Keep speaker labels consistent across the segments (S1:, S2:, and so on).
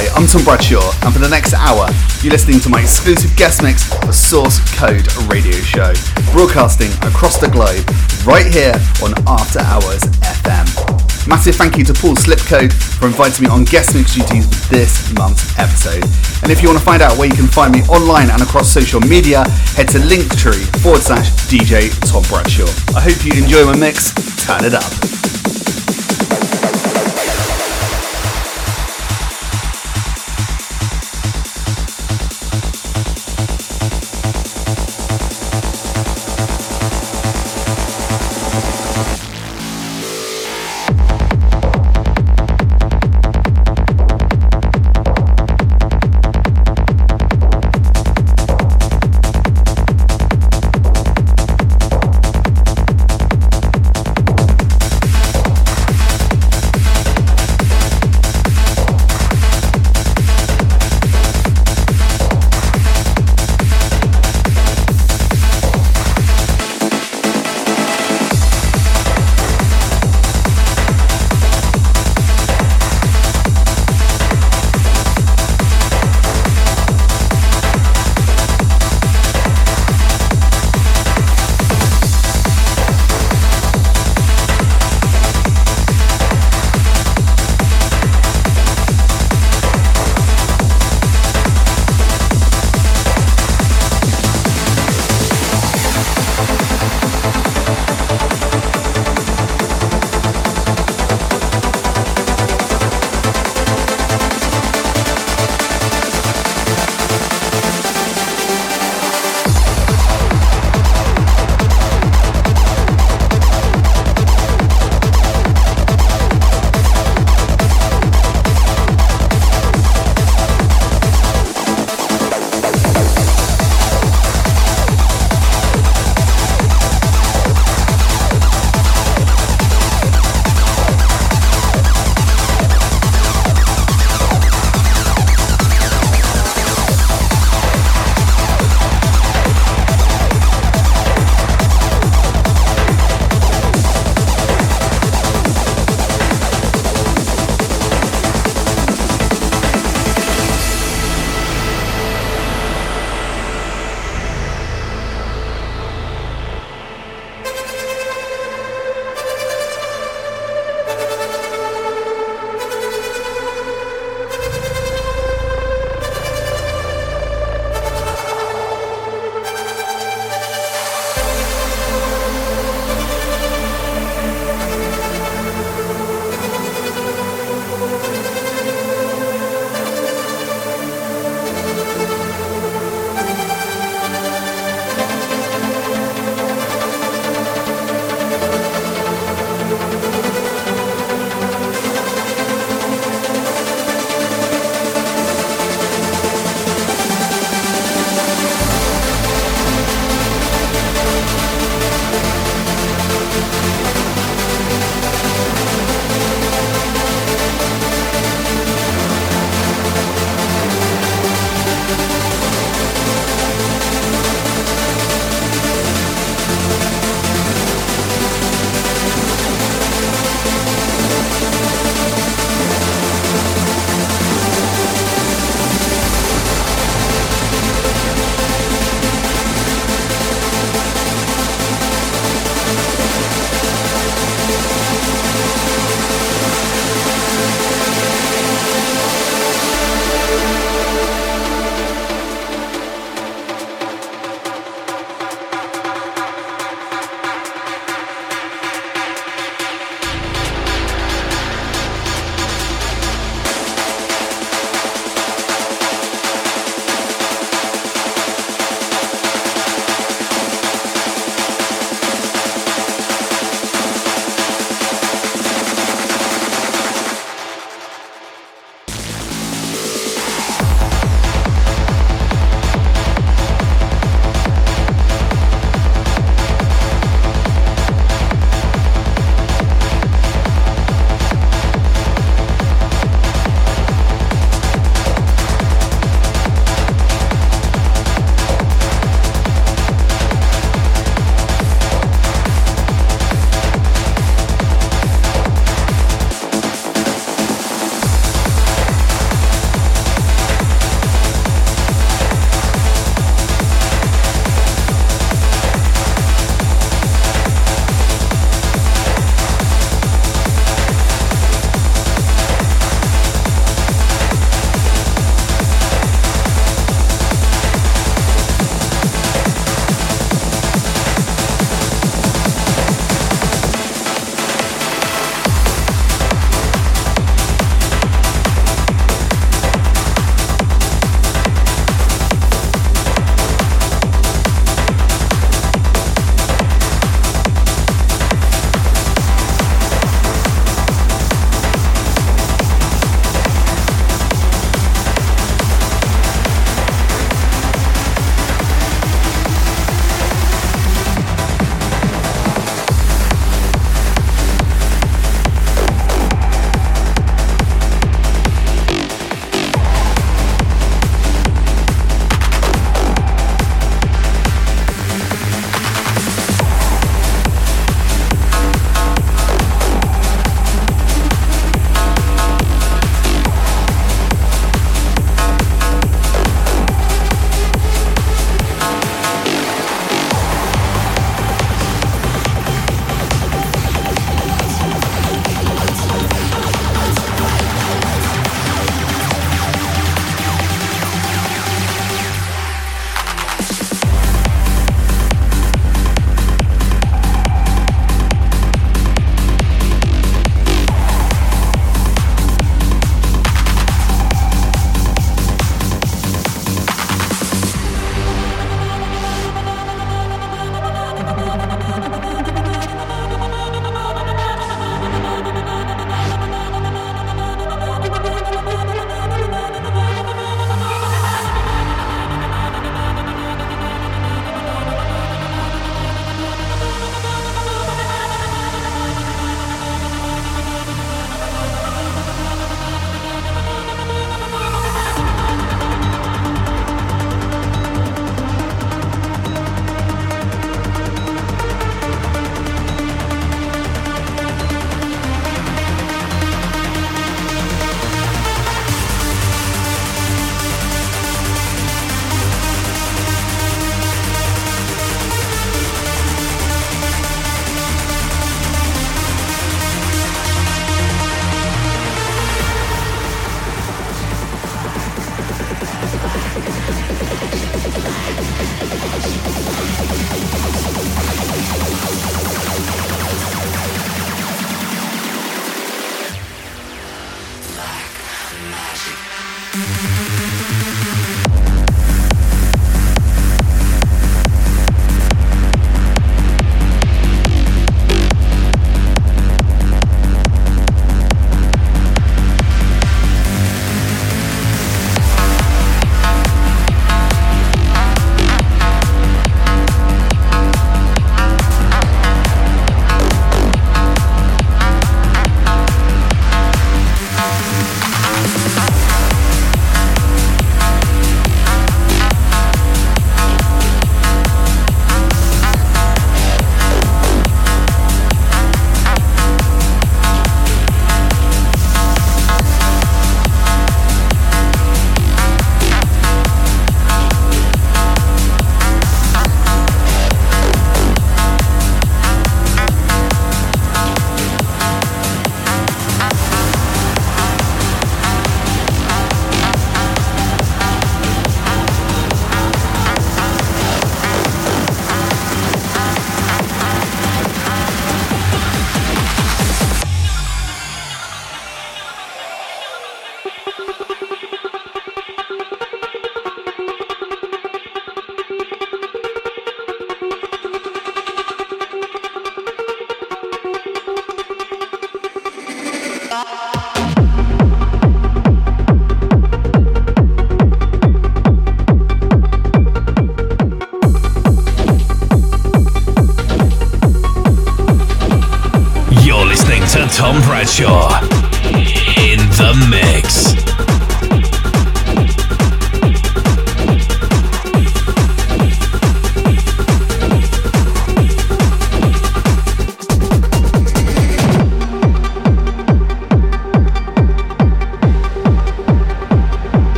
S1: Hi, I'm Tom Bradshaw, and for the next hour, you're listening to my exclusive guest mix for Source Code Radio Show, broadcasting across the globe, right here on After Hours FM. Massive thank you to Paul Slipcode for inviting me on guest mix duties for this month's episode. And if you want to find out where you can find me online and across social media, head to linktree forward slash DJ Tom Bradshaw. I hope you enjoy my mix. Turn it up.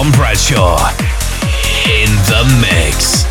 S2: Tom Bradshaw in the mix.